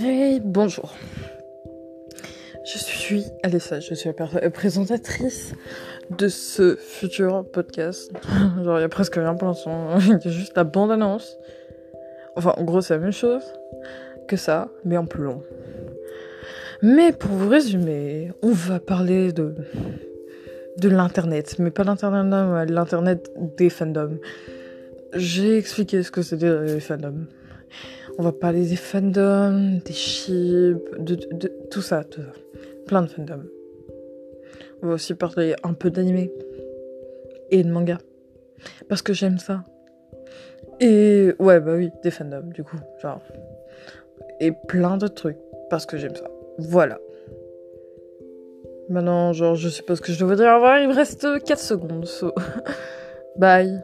Hey, bonjour. Je suis Alessa, je suis la présentatrice de ce futur podcast. Genre, il y a presque rien pour l'instant, il y a juste la bande-annonce. Enfin, en gros, c'est la même chose que ça, mais en plus long. Mais pour vous résumer, on va parler de de l'internet, mais pas l'internet, l'internet des fandoms. J'ai expliqué ce que c'était les fandoms. On va parler des fandoms, des chips, de, tout ça, tout ça. Plein de fandoms. On va aussi parler un peu d'anime et de manga. Parce que j'aime ça. Et ouais, bah oui, des fandoms, du coup. Et plein de trucs. Parce que j'aime ça. Voilà. Maintenant, genre, je sais pas ce que je dois dire. Il me reste 4 secondes. So. Bye.